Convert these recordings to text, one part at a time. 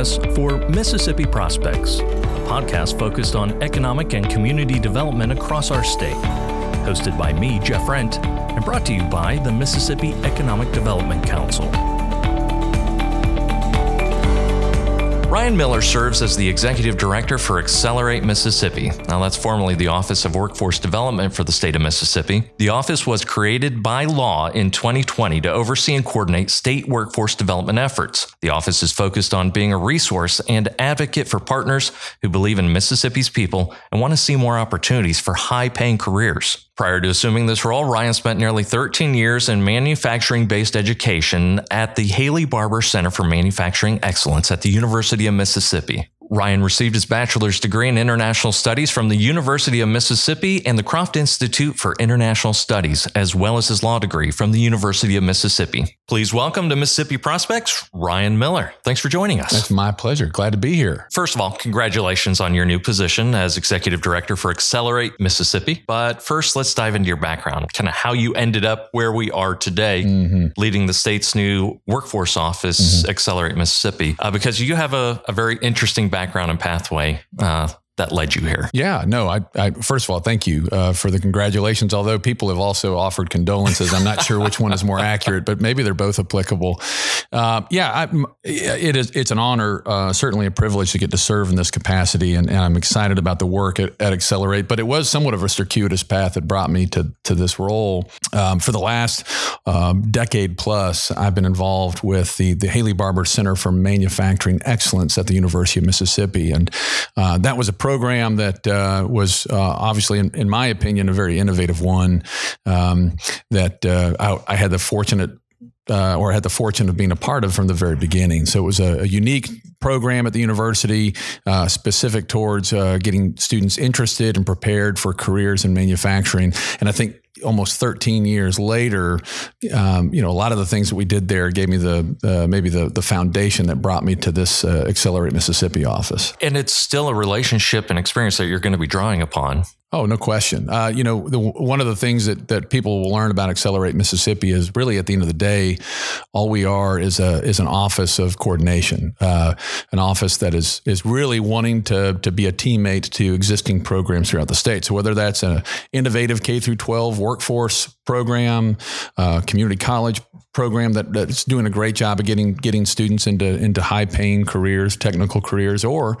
us for Mississippi Prospects, a podcast focused on economic and community development across our state. Hosted by me, Jeff Rent, and brought to you by the Mississippi Economic Development Council. Ryan Miller serves as the Executive Director for Accelerate Mississippi. Now, that's formerly the Office of Workforce Development for the state of Mississippi. The office was created by law in 2020 to oversee and coordinate state workforce development efforts. The office is focused on being a resource and advocate for partners who believe in Mississippi's people and want to see more opportunities for high paying careers. Prior to assuming this role, Ryan spent nearly 13 years in manufacturing based education at the Haley Barbour Center for Manufacturing Excellence at the University of Mississippi. Ryan received his bachelor's degree in international studies from the University of Mississippi and the Croft Institute for International Studies, as well as his law degree from the University of Mississippi. Please welcome to Mississippi Prospects, Ryan Miller. Thanks for joining us. That's my pleasure. Glad to be here. First of all, congratulations on your new position as Executive Director for Accelerate Mississippi. But first, let's dive into your background, kind of how you ended up where we are today, mm-hmm. leading the state's new workforce office, mm-hmm. Accelerate Mississippi, uh, because you have a, a very interesting background background and pathway uh, that led you here. Yeah, no, I, I first of all, thank you uh, for the congratulations. Although people have also offered condolences, I'm not sure which one is more accurate, but maybe they're both applicable. Uh, yeah, I, it is. It's an honor, uh, certainly a privilege to get to serve in this capacity, and, and I'm excited about the work at, at, Accelerate. But it was somewhat of a circuitous path that brought me to to this role. Um, for the last um, decade plus, I've been involved with the the Haley Barbour Center for Manufacturing Excellence at the University of Mississippi, and uh, that was a program that uh, was uh, obviously, in, in, my opinion, a very innovative one. Um, that uh, I, I, had the fortunate. Uh, or had the fortune of being a part of from the very beginning. So it was a, a unique program at the university, uh, specific towards uh, getting students interested and prepared for careers in manufacturing. And I think almost 13 years later, um, you know, a lot of the things that we did there gave me the uh, maybe the the foundation that brought me to this uh, Accelerate Mississippi office. And it's still a relationship and experience that you're going to be drawing upon. Oh, no question. Uh, you know, the, one of the things that, that people will learn about Accelerate Mississippi is really at the end of the day, all we are is a is an office of coordination, uh, an office that is is really wanting to to be a teammate to existing programs throughout the state. So whether that's an innovative K through 12 workforce program, uh, community college program that, that's doing a great job of getting getting students into into high paying careers, technical careers, or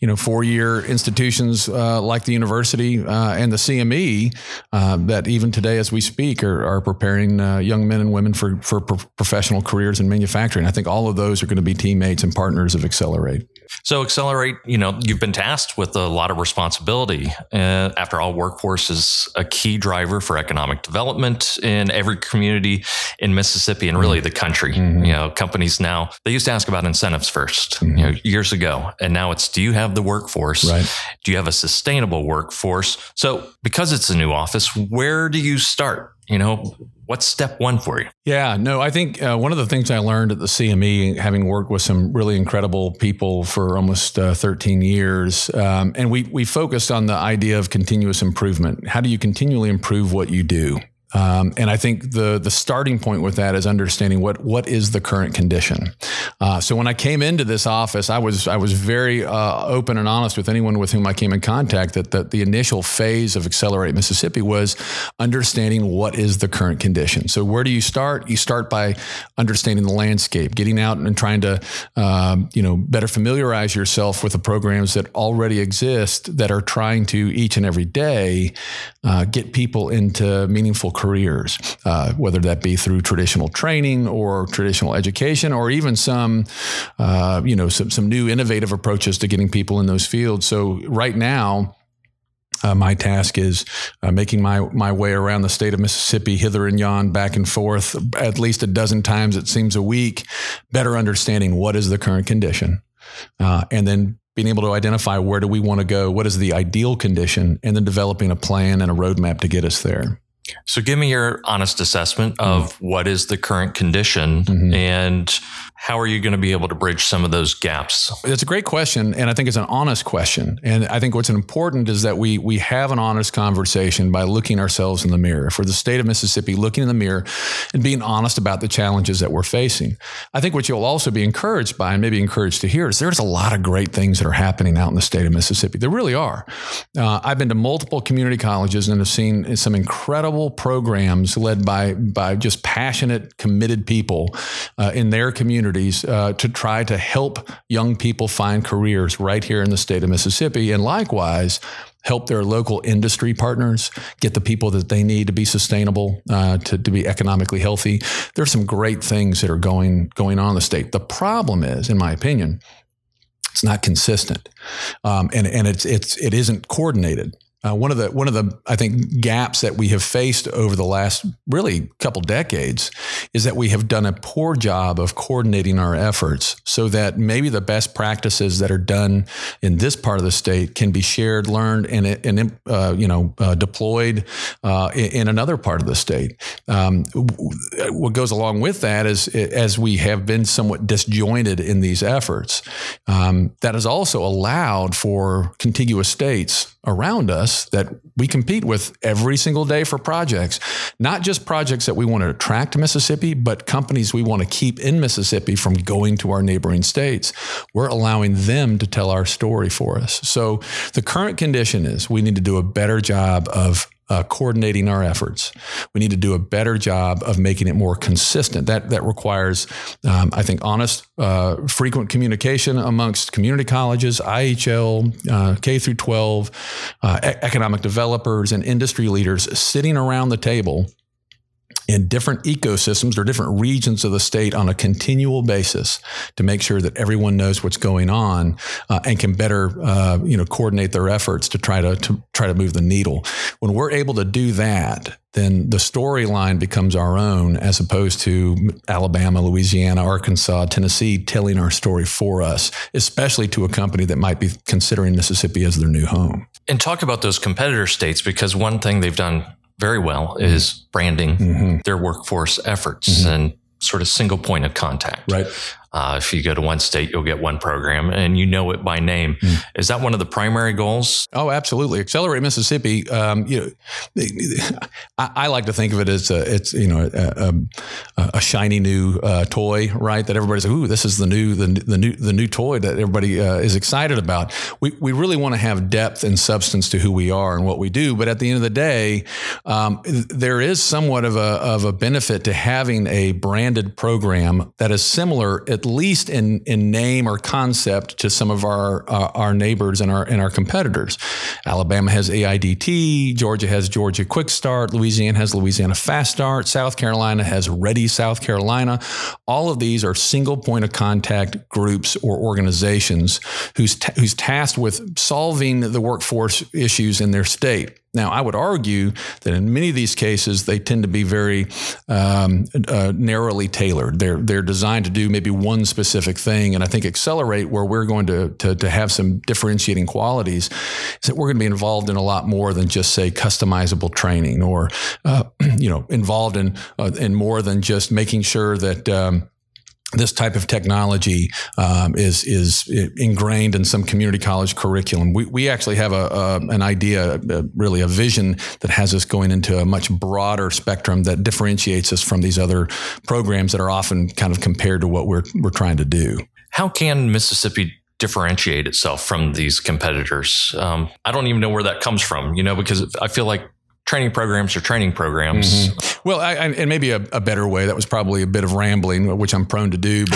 you know four year institutions uh, like the university uh, and the CME uh, that even today as we speak are, are preparing uh, young men and women for for pro- professional careers in manufacturing. I think all of those are going to be teammates and partners of Accelerate. So Accelerate, you know, you've been tasked with a lot of responsibility. Uh, after all, workforce is a key driver for economic development in every community in Mississippi and really mm-hmm. the country. Mm-hmm. You know, companies now they used to ask about incentives 1st mm-hmm. you know, years ago, and now it's do you have the workforce? Right. Do you have a sustainable workforce? So because it's a new office, where do you start? You know, what's step one for you? Yeah, no, I think uh, one of the things I learned at the CME, having worked with some really incredible people for almost uh, 13 years, um, and we we focused on the idea of continuous improvement. How do you continually improve what you do? Um, and I think the the starting point with that is understanding what what is the current condition. Uh, so when I came into this office, I was I was very uh, open and honest with anyone with whom I came in contact that, that the initial phase of Accelerate Mississippi was understanding what is the current condition. So where do you start? You start by understanding the landscape, getting out and trying to um, you know better familiarize yourself with the programs that already exist that are trying to each and every day uh, get people into meaningful careers, uh, whether that be through traditional training or traditional education, or even some, uh, you know, some, some new innovative approaches to getting people in those fields. So right now, uh, my task is uh, making my my way around the state of Mississippi, hither and yon, back and forth, at least a dozen times it seems a week, better understanding what is the current condition, uh, and then being able to identify where do we want to go, what is the ideal condition, and then developing a plan and a roadmap to get us there. So, give me your honest assessment of mm-hmm. what is the current condition mm-hmm. and how are you going to be able to bridge some of those gaps? It's a great question, and I think it's an honest question. And I think what's important is that we we have an honest conversation by looking ourselves in the mirror. For the state of Mississippi, looking in the mirror and being honest about the challenges that we're facing. I think what you'll also be encouraged by, and maybe encouraged to hear, is there's a lot of great things that are happening out in the state of Mississippi. There really are. Uh, I've been to multiple community colleges and have seen some incredible programs led by by just passionate, committed people uh, in their communities uh, to try to help young people find careers right here in the state of Mississippi. And likewise, help their local industry partners get the people that they need to be sustainable, uh, to, to be economically healthy. There's some great things that are going going on in the state. The problem is, in my opinion, it's not consistent, um, and and it's it's it isn't coordinated. Uh, one of the one of the I think gaps that we have faced over the last really couple decades is that we have done a poor job of coordinating our efforts so that maybe the best practices that are done in this part of the state can be shared, learned, and and uh, you know uh, deployed uh, in, in, another part of the state. Um, what goes along with that is as we have been somewhat disjointed in these efforts, um, that has also allowed for contiguous states around us that we compete with every single day for projects, not just projects that we want to attract to Mississippi, but companies we want to keep in Mississippi from going to our neighboring states. We're allowing them to tell our story for us. So the current condition is we need to do a better job of uh, coordinating our efforts. We need to do a better job of making it more consistent. That that requires, um, I think, honest, uh, frequent communication amongst community colleges, IHL, uh, K through 12, uh, economic developers, and industry leaders sitting around the table in different ecosystems or different regions of the state on a continual basis to make sure that everyone knows what's going on uh, and can better uh, you know coordinate their efforts to try to, to try to move the needle when we're able to do that then the storyline becomes our own as opposed to Alabama, Louisiana, Arkansas, Tennessee telling our story for us, especially to a company that might be considering Mississippi as their new home. And talk about those competitor states because one thing they've done very well is branding mm-hmm. their workforce efforts mm-hmm. and sort of single point of contact. Right. Uh, if you go to one state, you'll get one program and you know it by name. Mm. Is that one of the primary goals? Oh, absolutely. Accelerate Mississippi. Um, you know, I, I, like to think of it as a, it's you know a, a, a shiny new uh, toy, right? That everybody's like, ooh, this is the new the, the new the new toy that everybody uh, is excited about. We we really want to have depth and substance to who we are and what we do. But at the end of the day, um, there is somewhat of a of a benefit to having a branded program that is similar at least in in name or concept to some of our uh, our neighbors and our and our competitors. Alabama has AIDT, Georgia has Georgia Quick Start, Louisiana has Louisiana Fast Start, South Carolina has Ready South Carolina. All of these are single point of contact groups or organizations who's who's tasked with solving the workforce issues in their state. Now, I would argue that in many of these cases, they tend to be very um, uh, narrowly tailored. They're they're designed to do maybe one specific thing, and I think accelerate where we're going to to, to have some differentiating qualities is that we're going to be involved in a lot more than just say customizable training, or uh, you know, involved in uh, in more than just making sure that. Um, this type of technology um, is is ingrained in some community college curriculum. We, we actually have a, a an idea, a, really a vision that has us going into a much broader spectrum that differentiates us from these other programs that are often kind of compared to what we're we're trying to do. How can Mississippi differentiate itself from these competitors? Um, I don't even know where that comes from, you know, because I feel like training programs or training programs. Mm-hmm. Well, I, and maybe a, a, better way, that was probably a bit of rambling, which I'm prone to do,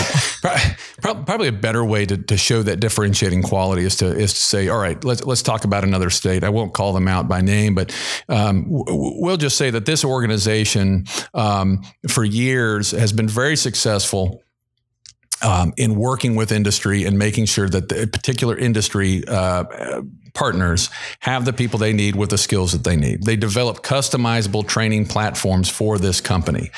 but probably a better way to, to show that differentiating quality is to, is to say, all right, let's, let's talk about another state. I won't call them out by name, but um, we'll just say that this organization um, for years has been very successful um, in working with industry and making sure that the particular industry uh, partners have the people they need with the skills that they need. They develop customizable training platforms for this company,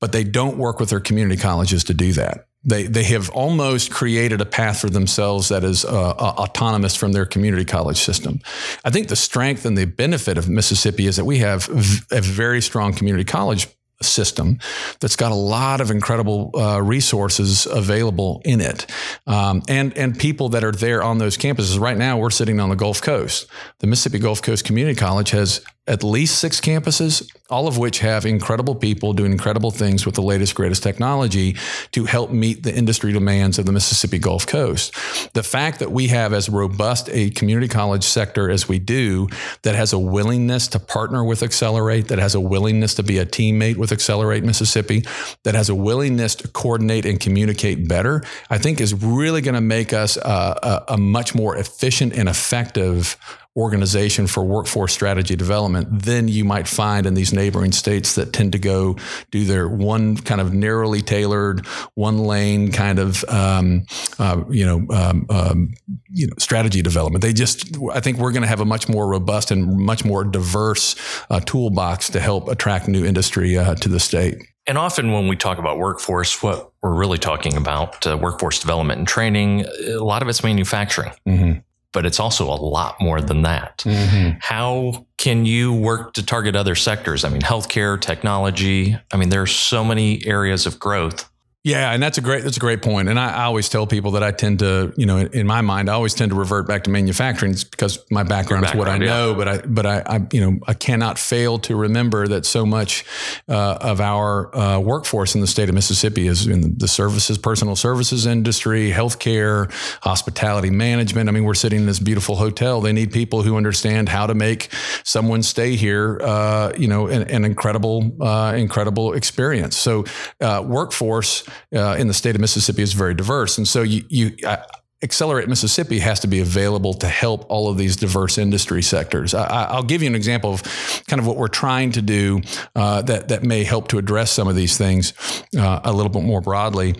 but they don't work with their community colleges to do that. They they have almost created a path for themselves that is uh, uh, autonomous from their community college system. I think the strength and the benefit of Mississippi is that we have a very strong community college system that's got a lot of incredible uh, resources available in it, um, and and people that are there on those campuses. Right now, we're sitting on the Gulf Coast. The Mississippi Gulf Coast Community College has at least six campuses, all of which have incredible people doing incredible things with the latest, greatest technology to help meet the industry demands of the Mississippi Gulf Coast. The fact that we have as robust a community college sector as we do, that has a willingness to partner with Accelerate, that has a willingness to be a teammate with Accelerate Mississippi, that has a willingness to coordinate and communicate better, I think is really going to make us a, a, a much more efficient and effective organization for workforce strategy development than you might find in these neighboring states that tend to go do their one kind of narrowly tailored, one lane kind of um, uh, you know um, um, you know strategy development. They just I think we're going to have a much more robust and much more diverse uh, toolbox to help attract new industry uh, to the state. And often when we talk about workforce, what we're really talking about uh, workforce development and training, a lot of it's manufacturing. Mm-hmm but it's also a lot more than that. Mm-hmm. How can you work to target other sectors? I mean, healthcare, technology. I mean, there are so many areas of growth yeah, and that's a great that's a great point. And I, I, always tell people that I tend to, you know, in my mind, I always tend to revert back to manufacturing because my background, background is what I know. Yeah. But I but I, I, you know I cannot fail to remember that so much uh, of our uh, workforce in the state of Mississippi is in the services, personal services industry, healthcare, hospitality management. I mean, we're sitting in this beautiful hotel. They need people who understand how to make someone stay here. Uh, you know, an, an incredible uh, incredible experience. So uh, workforce uh, in the state of Mississippi is very diverse, and so you you. Accelerate Mississippi has to be available to help all of these diverse industry sectors. I, will give you an example of kind of what we're trying to do uh, that that may help to address some of these things uh, a little bit more broadly.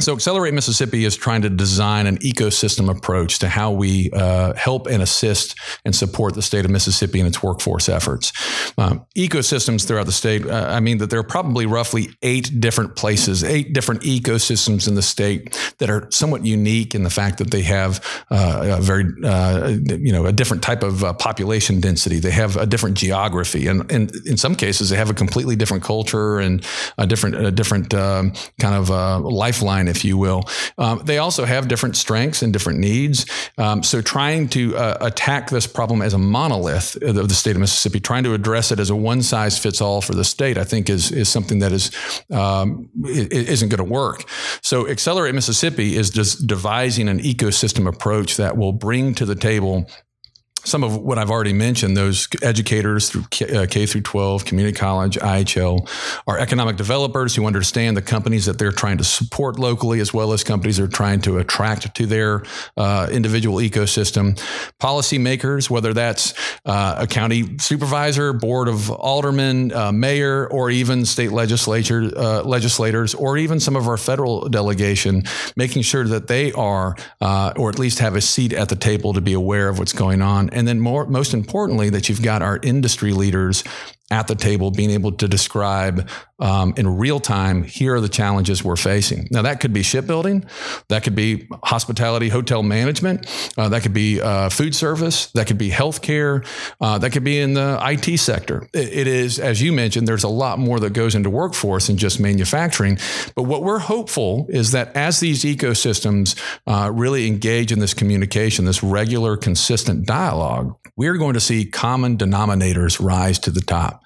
So, Accelerate Mississippi is trying to design an ecosystem approach to how we uh, help and assist and support the state of Mississippi in its workforce efforts. Um, ecosystems throughout the state, uh, I mean that there are probably roughly eight different places, eight different ecosystems in the state that are somewhat unique in the fact that they have uh, a very, uh, you know, a different type of uh, population density. They have a different geography, and, and, in some cases, they have a completely different culture and a different, a different um, kind of uh, lifeline if you will. Um, they also have different strengths and different needs. Um, so trying to uh, attack this problem as a monolith of the state of Mississippi, trying to address it as a one size fits all for the state, I think is is something that is um, isn't going to work. So Accelerate Mississippi is just devising an ecosystem approach that will bring to the table some of what I've already mentioned, those educators through K, uh, through 12, community college, IHL, are economic developers who understand the companies that they're trying to support locally, as well as companies they're trying to attract to their uh, individual ecosystem. Policymakers, whether that's uh, a county supervisor, board of aldermen, uh, mayor, or even state legislature uh, legislators, or even some of our federal delegation, making sure that they are, or at least have a seat at the table to be aware of what's going on and then more, most importantly, that you've got our industry leaders at the table being able to describe um, in real time here are the challenges we're facing. Now that could be shipbuilding. That could be hospitality hotel management. Uh, that could be uh, food service. That could be healthcare. Uh, that could be in the it sector. It, it is as you mentioned there's a lot more that goes into workforce than just manufacturing. But what we're hopeful is that as these ecosystems uh, really engage in this communication this regular consistent dialogue we're going to see common denominators rise to the top.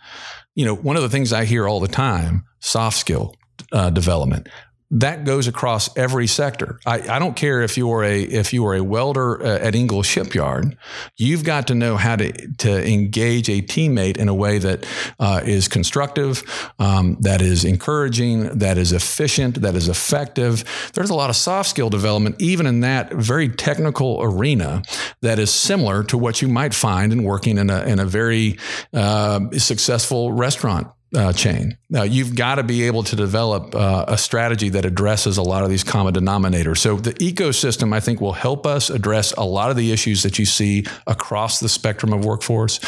You know, one of the things I hear all the time soft skill uh, development that goes across every sector. I, I, don't care if you're a if you are a welder uh, at Ingalls Shipyard, you've got to know how to to engage a teammate in a way that uh, is constructive, um, that is encouraging, that is efficient, that is effective. There's a lot of soft skill development even in that very technical arena that is similar to what you might find in working in a in a very uh, successful restaurant uh, chain. Now, you've got to be able to develop uh, a strategy that addresses a lot of these common denominators. So, the ecosystem, I think, will help us address a lot of the issues that you see across the spectrum of workforce.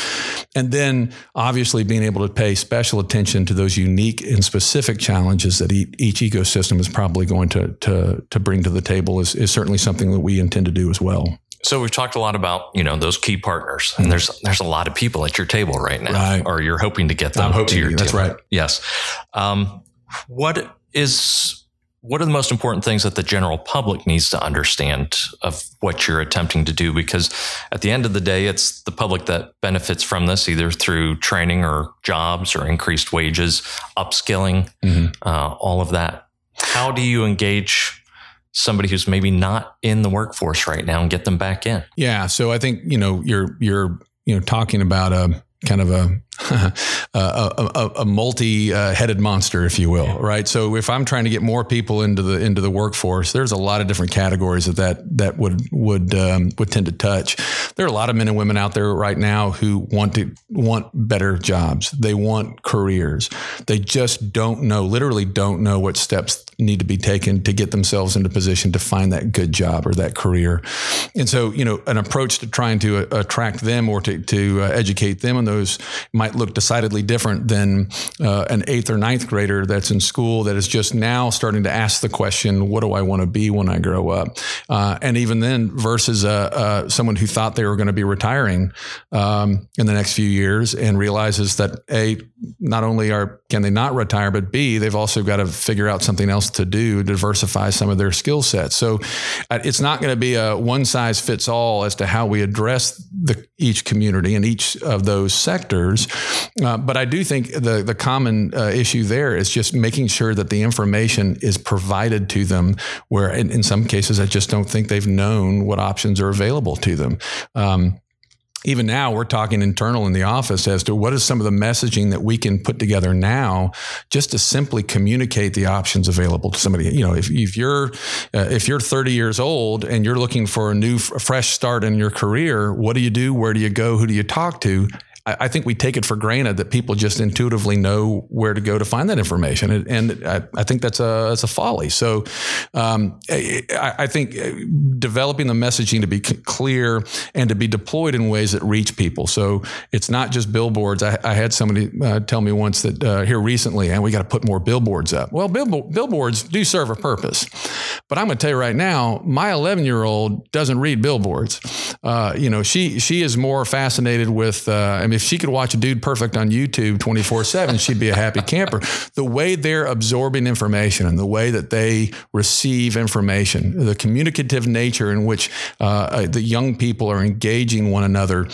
And then, obviously, being able to pay special attention to those unique and specific challenges that each ecosystem is probably going to, to, to bring to the table is, is certainly something that we intend to do as well. So we've talked a lot about you know those key partners, and there's there's a lot of people at your table right now, right. or you're hoping to get them. I'm hoping to your that's table. right. Yes. Um, what is what are the most important things that the general public needs to understand of what you're attempting to do? Because at the end of the day, it's the public that benefits from this, either through training or jobs or increased wages, upskilling, mm-hmm. uh, all of that. How do you engage somebody who's maybe not in the workforce right now and get them back in. Yeah. So I think, you know, you're, you're, you know, talking about a kind of a a, a, a, multi-headed monster, if you will, right? So if I'm trying to get more people into the into the workforce, there's a lot of different categories that that, that would would um, would tend to touch. There are a lot of men and women out there right now who want to want better jobs. They want careers. They just don't know, literally don't know what steps need to be taken to get themselves into position to find that good job or that career. And so, you know, an approach to trying to uh, attract them or to to uh, educate them on those might look decidedly different than uh, an eighth or ninth grader that's in school that is just now starting to ask the question, "What do I want to be when I grow up?" Uh, and even then, versus uh, uh someone who thought they were going to be retiring um, in the next few years and realizes that a not only are can they not retire, but b they've also got to figure out something else to do, diversify some of their skill sets. So uh, it's not going to be a one size fits all as to how we address the, each community and each of those sectors. Uh, but I do think the the common uh, issue there is just making sure that the information is provided to them. Where in, in, some cases, I just don't think they've known what options are available to them. Um, even now we're talking internal in the office as to what is some of the messaging that we can put together now just to simply communicate the options available to somebody. You know if, if you're uh, if you're 30 years old and you're looking for a new fresh start in your career what do you do? Where do you go? Who do you talk to I, think we take it for granted that people just intuitively know where to go to find that information, and, and I, I, think that's a that's a folly. So, um, I, I, think uh, developing the messaging to be clear and to be deployed in ways that reach people. So it's not just billboards. I, I had somebody uh, tell me once that uh, here recently, and we got to put more billboards up. Well, bill, billboards do serve a purpose, but I'm going to tell you right now, my 11 year old doesn't read billboards. Uh, you know, she she is more fascinated with. Uh, I mean, if she could watch a Dude Perfect on YouTube 24 7, she'd be a happy camper. The way they're absorbing information and the way that they receive information, the communicative nature in which uh, uh the young people are engaging one another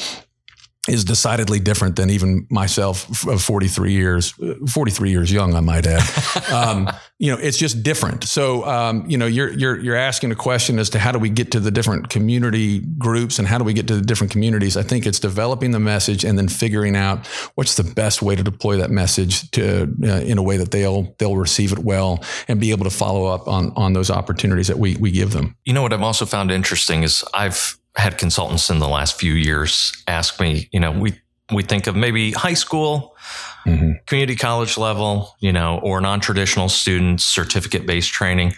is decidedly different than even myself of 43 years, 43 years young, I might add. Um, you know, it's just different. So, um, you know, you're, you're, you're asking a question as to how do we get to the different community groups and how do we get to the different communities? I think it's developing the message and then figuring out what's the best way to deploy that message to, uh, in a way that they'll, they'll receive it well and be able to follow up on, on those opportunities that we, we give them. You know, what I've also found interesting is I've, had consultants in the last few years ask me, you know, we we think of maybe high school, mm-hmm. community college level, you know, or non-traditional students, certificate-based training.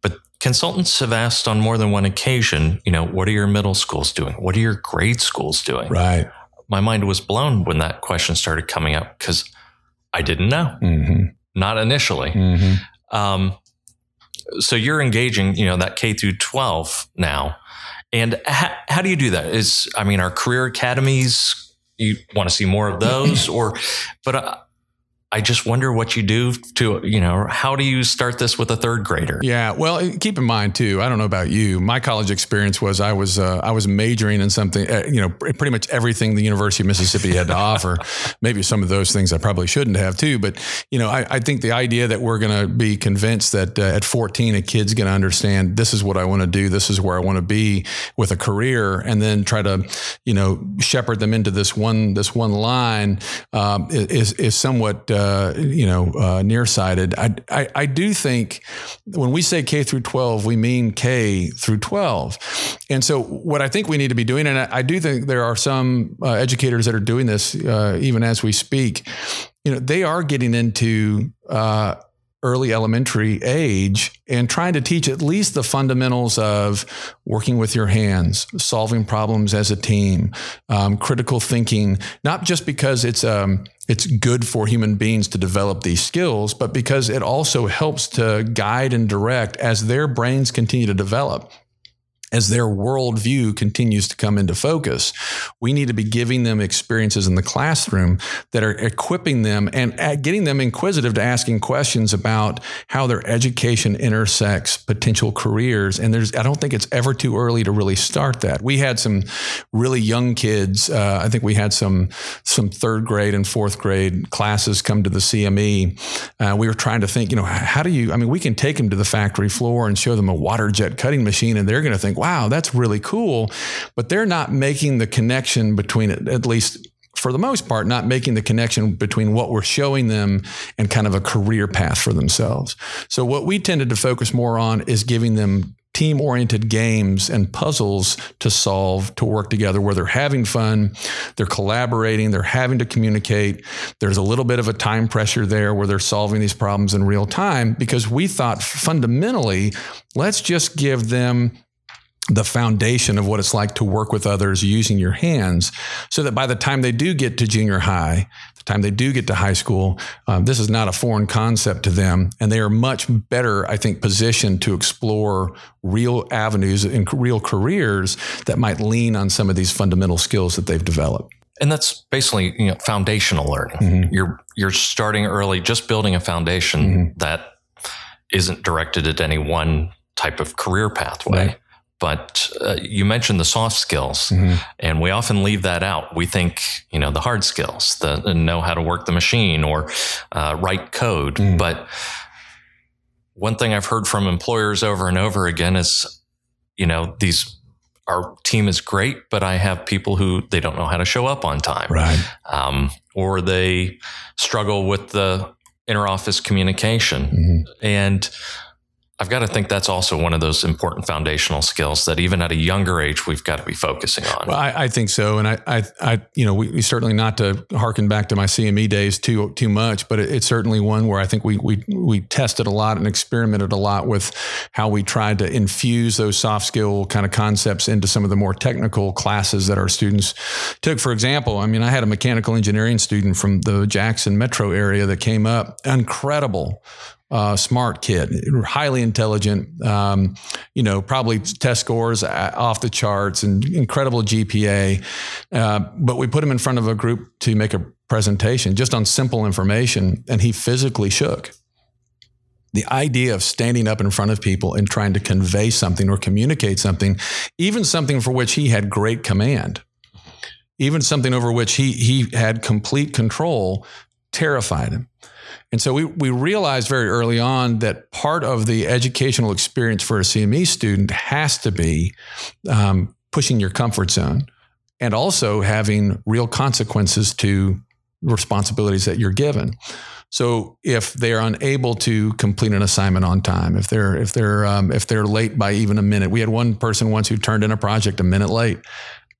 But consultants have asked on more than one occasion, you know, what are your middle schools doing? What are your grade schools doing? Right. My mind was blown when that question started coming up because I didn't know. Mm-hmm. Not initially. Mm-hmm. Um, so you're engaging, you know, that K through 12 now and how, how do you do that? Is I mean, our career academies, you want to see more of those, or but uh, I just wonder what you do to, you know, how do you start this with a third grader? Yeah, well, keep in mind too. I don't know about you. My college experience was I was uh, I was majoring in something, uh, you know, pretty much everything the University of Mississippi had to offer. Maybe some of those things I probably shouldn't have too. But you know, I, I think the idea that we're going to be convinced that uh, at 14 a kid's going to understand this is what I want to do, this is where I want to be with a career, and then try to, you know, shepherd them into this one this one line um, is is somewhat uh, you know, uh, nearsighted. I, I, I do think when we say K through 12, we mean K through 12. And so what I think we need to be doing, and I, I do think there are some uh, educators that are doing this uh, even as we speak, you know, they are getting into uh, early elementary age and trying to teach at least the fundamentals of working with your hands, solving problems as a team, um, critical thinking, not just because it's um, it's good for human beings to develop these skills, but because it also helps to guide and direct as their brains continue to develop as their worldview continues to come into focus, we need to be giving them experiences in the classroom that are equipping them and getting them inquisitive to asking questions about how their education intersects potential careers. And there's, I don't think it's ever too early to really start that. We had some really young kids. Uh, I think we had some some third grade and fourth grade classes come to the CME. Uh, we were trying to think, you know, how do you? I mean, we can take them to the factory floor and show them a water jet cutting machine, and they're going to think think, wow, that's really cool. But they're not making the connection between it, at least for the most part, not making the connection between what we're showing them and kind of a career path for themselves. So, what we tended to focus more on is giving them team oriented games and puzzles to solve, to work together where they're having fun, they're collaborating, they're having to communicate. There's a little bit of a time pressure there where they're solving these problems in real time because we thought fundamentally, let's just give them the foundation of what it's like to work with others using your hands so that by the time they do get to junior high the time they do get to high school um, this is not a foreign concept to them and they are much better i think positioned to explore real avenues and real careers that might lean on some of these fundamental skills that they've developed and that's basically you know foundational learning mm-hmm. you're you're starting early just building a foundation mm-hmm. that isn't directed at any one type of career pathway right but uh, you mentioned the soft skills mm-hmm. and we often leave that out we think you know the hard skills the, know how to work the machine or uh, write code mm. but one thing i've heard from employers over and over again is you know these our team is great but i have people who they don't know how to show up on time right um, or they struggle with the interoffice communication mm-hmm. and I've got to think that's also one of those important foundational skills that even at a younger age we've got to be focusing on. Well, I, I think so, and I, I, I you know, we, we, certainly not to harken back to my CME days too too much, but it, it's certainly one where I think we we we tested a lot and experimented a lot with how we tried to infuse those soft skill kind of concepts into some of the more technical classes that our students took. For example, I mean, I had a mechanical engineering student from the Jackson metro area that came up, incredible uh, smart kid, highly intelligent, um, you know, probably test scores off the charts and incredible GPA. Uh, but we put him in front of a group to make a presentation just on simple information, and he physically shook. The idea of standing up in front of people and trying to convey something or communicate something, even something for which he had great command, even something over which he, he had complete control, terrified him. And so we, we realized very early on that part of the educational experience for a CME student has to be um, pushing your comfort zone and also having real consequences to responsibilities that you're given. So if they're unable to complete an assignment on time, if they're if they're um, if they're late by even a minute, we had one person once who turned in a project a minute late,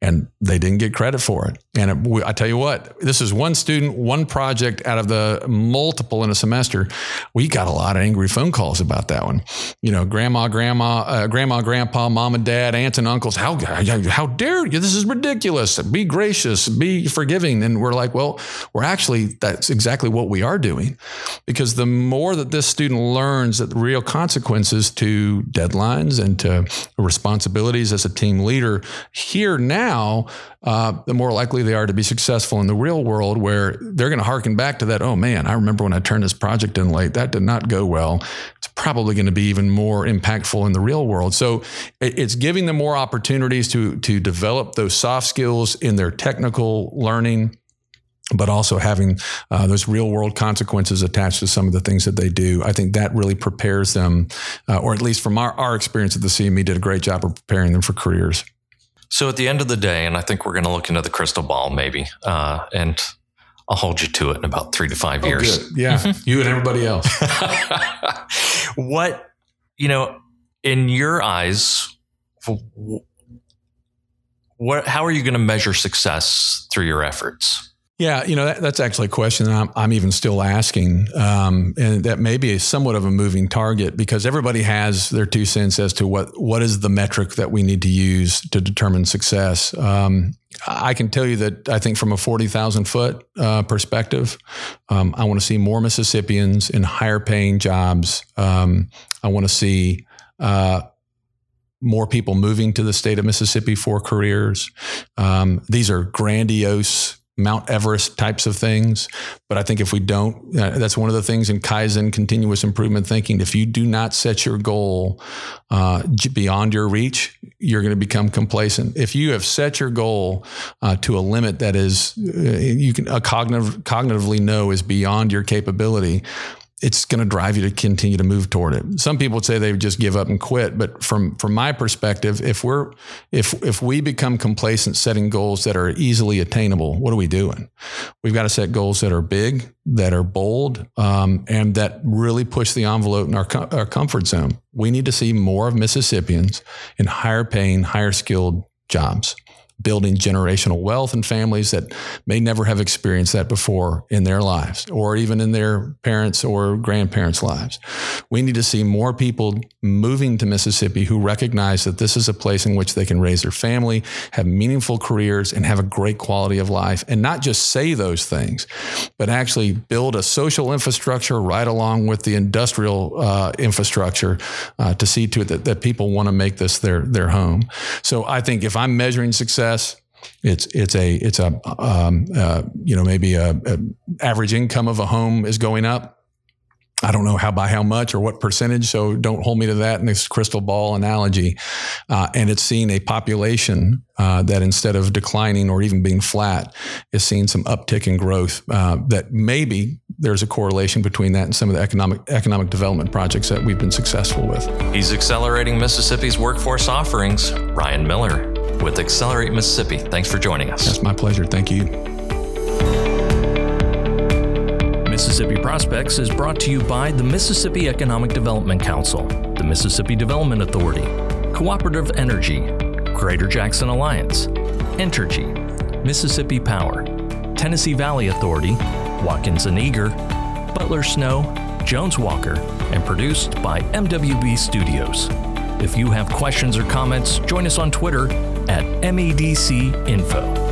and they didn't get credit for it. And it, I tell you what, this is one student, one project out of the multiple in a semester. We got a lot of angry phone calls about that one. You know, grandma, grandma, uh, grandma, grandpa, mom and dad, aunts and uncles. How how dare you? This is ridiculous. Be gracious, be forgiving. And we're like, well, we're actually that's exactly what we are doing, because the more that this student learns that the real consequences to deadlines and to responsibilities as a team leader here now now, uh, the more likely they are to be successful in the real world where they're going to harken back to that. Oh man, I remember when I turned this project in late. That did not go well. It's probably going to be even more impactful in the real world. So it's giving them more opportunities to, to develop those soft skills in their technical learning but also having uh, those real world consequences attached to some of the things that they do. I think that really prepares them, uh, or at least from our, our experience at the CME, did a great job of preparing them for careers. So at the end of the day, and I think we're going to look into the crystal ball maybe, uh, and I'll hold you to it in about three to five oh, years. Good. Yeah, you and everybody else. what you know, in your eyes, what? How are you going to measure success through your efforts? Yeah, you know that, that's actually a question that I'm, I'm even still asking, um, and that may be somewhat of a moving target because everybody has their two cents as to what what is the metric that we need to use to determine success. Um, I can tell you that I think from a forty thousand foot uh, perspective, um, I want to see more Mississippians in higher paying jobs. Um, I want to see. Uh, more people moving to the state of Mississippi for careers. Um, these are grandiose Mount Everest types of things. But I think if we don't, uh, that's one of the things in Kaizen continuous improvement thinking. If you do not set your goal uh, beyond your reach, you're going to become complacent. If you have set your goal uh, to a limit that is, uh, you can a cognitive, cognitively know is beyond your capability, it's going to drive you to continue to move toward it. Some people would say they would just give up and quit, but from from my perspective, if we're if if we become complacent setting goals that are easily attainable, what are we doing? We've got to set goals that are big, that are bold, um, and that really push the envelope in our our comfort zone. We need to see more of Mississippians in higher paying, higher skilled jobs building generational wealth in families that may never have experienced that before in their lives or even in their parents or grandparents' lives. We need to see more people moving to Mississippi who recognize that this is a place in which they can raise their family, have meaningful careers, and have a great quality of life. And not just say those things, but actually build a social infrastructure right along with the industrial uh, infrastructure uh, to see to it that, that people want to make this their, their home. So I think if I'm measuring success, success. It's it's a it's a um, uh, you know maybe a, a average income of a home is going up. I don't know how by how much or what percentage, so don't hold me to that in this crystal ball analogy. Uh, and it's seeing a population uh, that instead of declining or even being flat, is seeing some uptick in growth. Uh, that maybe there's a correlation between that and some of the economic economic development projects that we've been successful with. He's accelerating Mississippi's workforce offerings. Ryan Miller with Accelerate Mississippi. Thanks for joining us. That's my pleasure. Thank you. Mississippi Prospects is brought to you by the Mississippi Economic Development Council, the Mississippi Development Authority, Cooperative Energy, Greater Jackson Alliance, Entergy, Mississippi Power, Tennessee Valley Authority, Watkins and Eager, Butler Snow, Jones Walker, and produced by MWB Studios. If you have questions or comments, join us on Twitter at MEDC Info.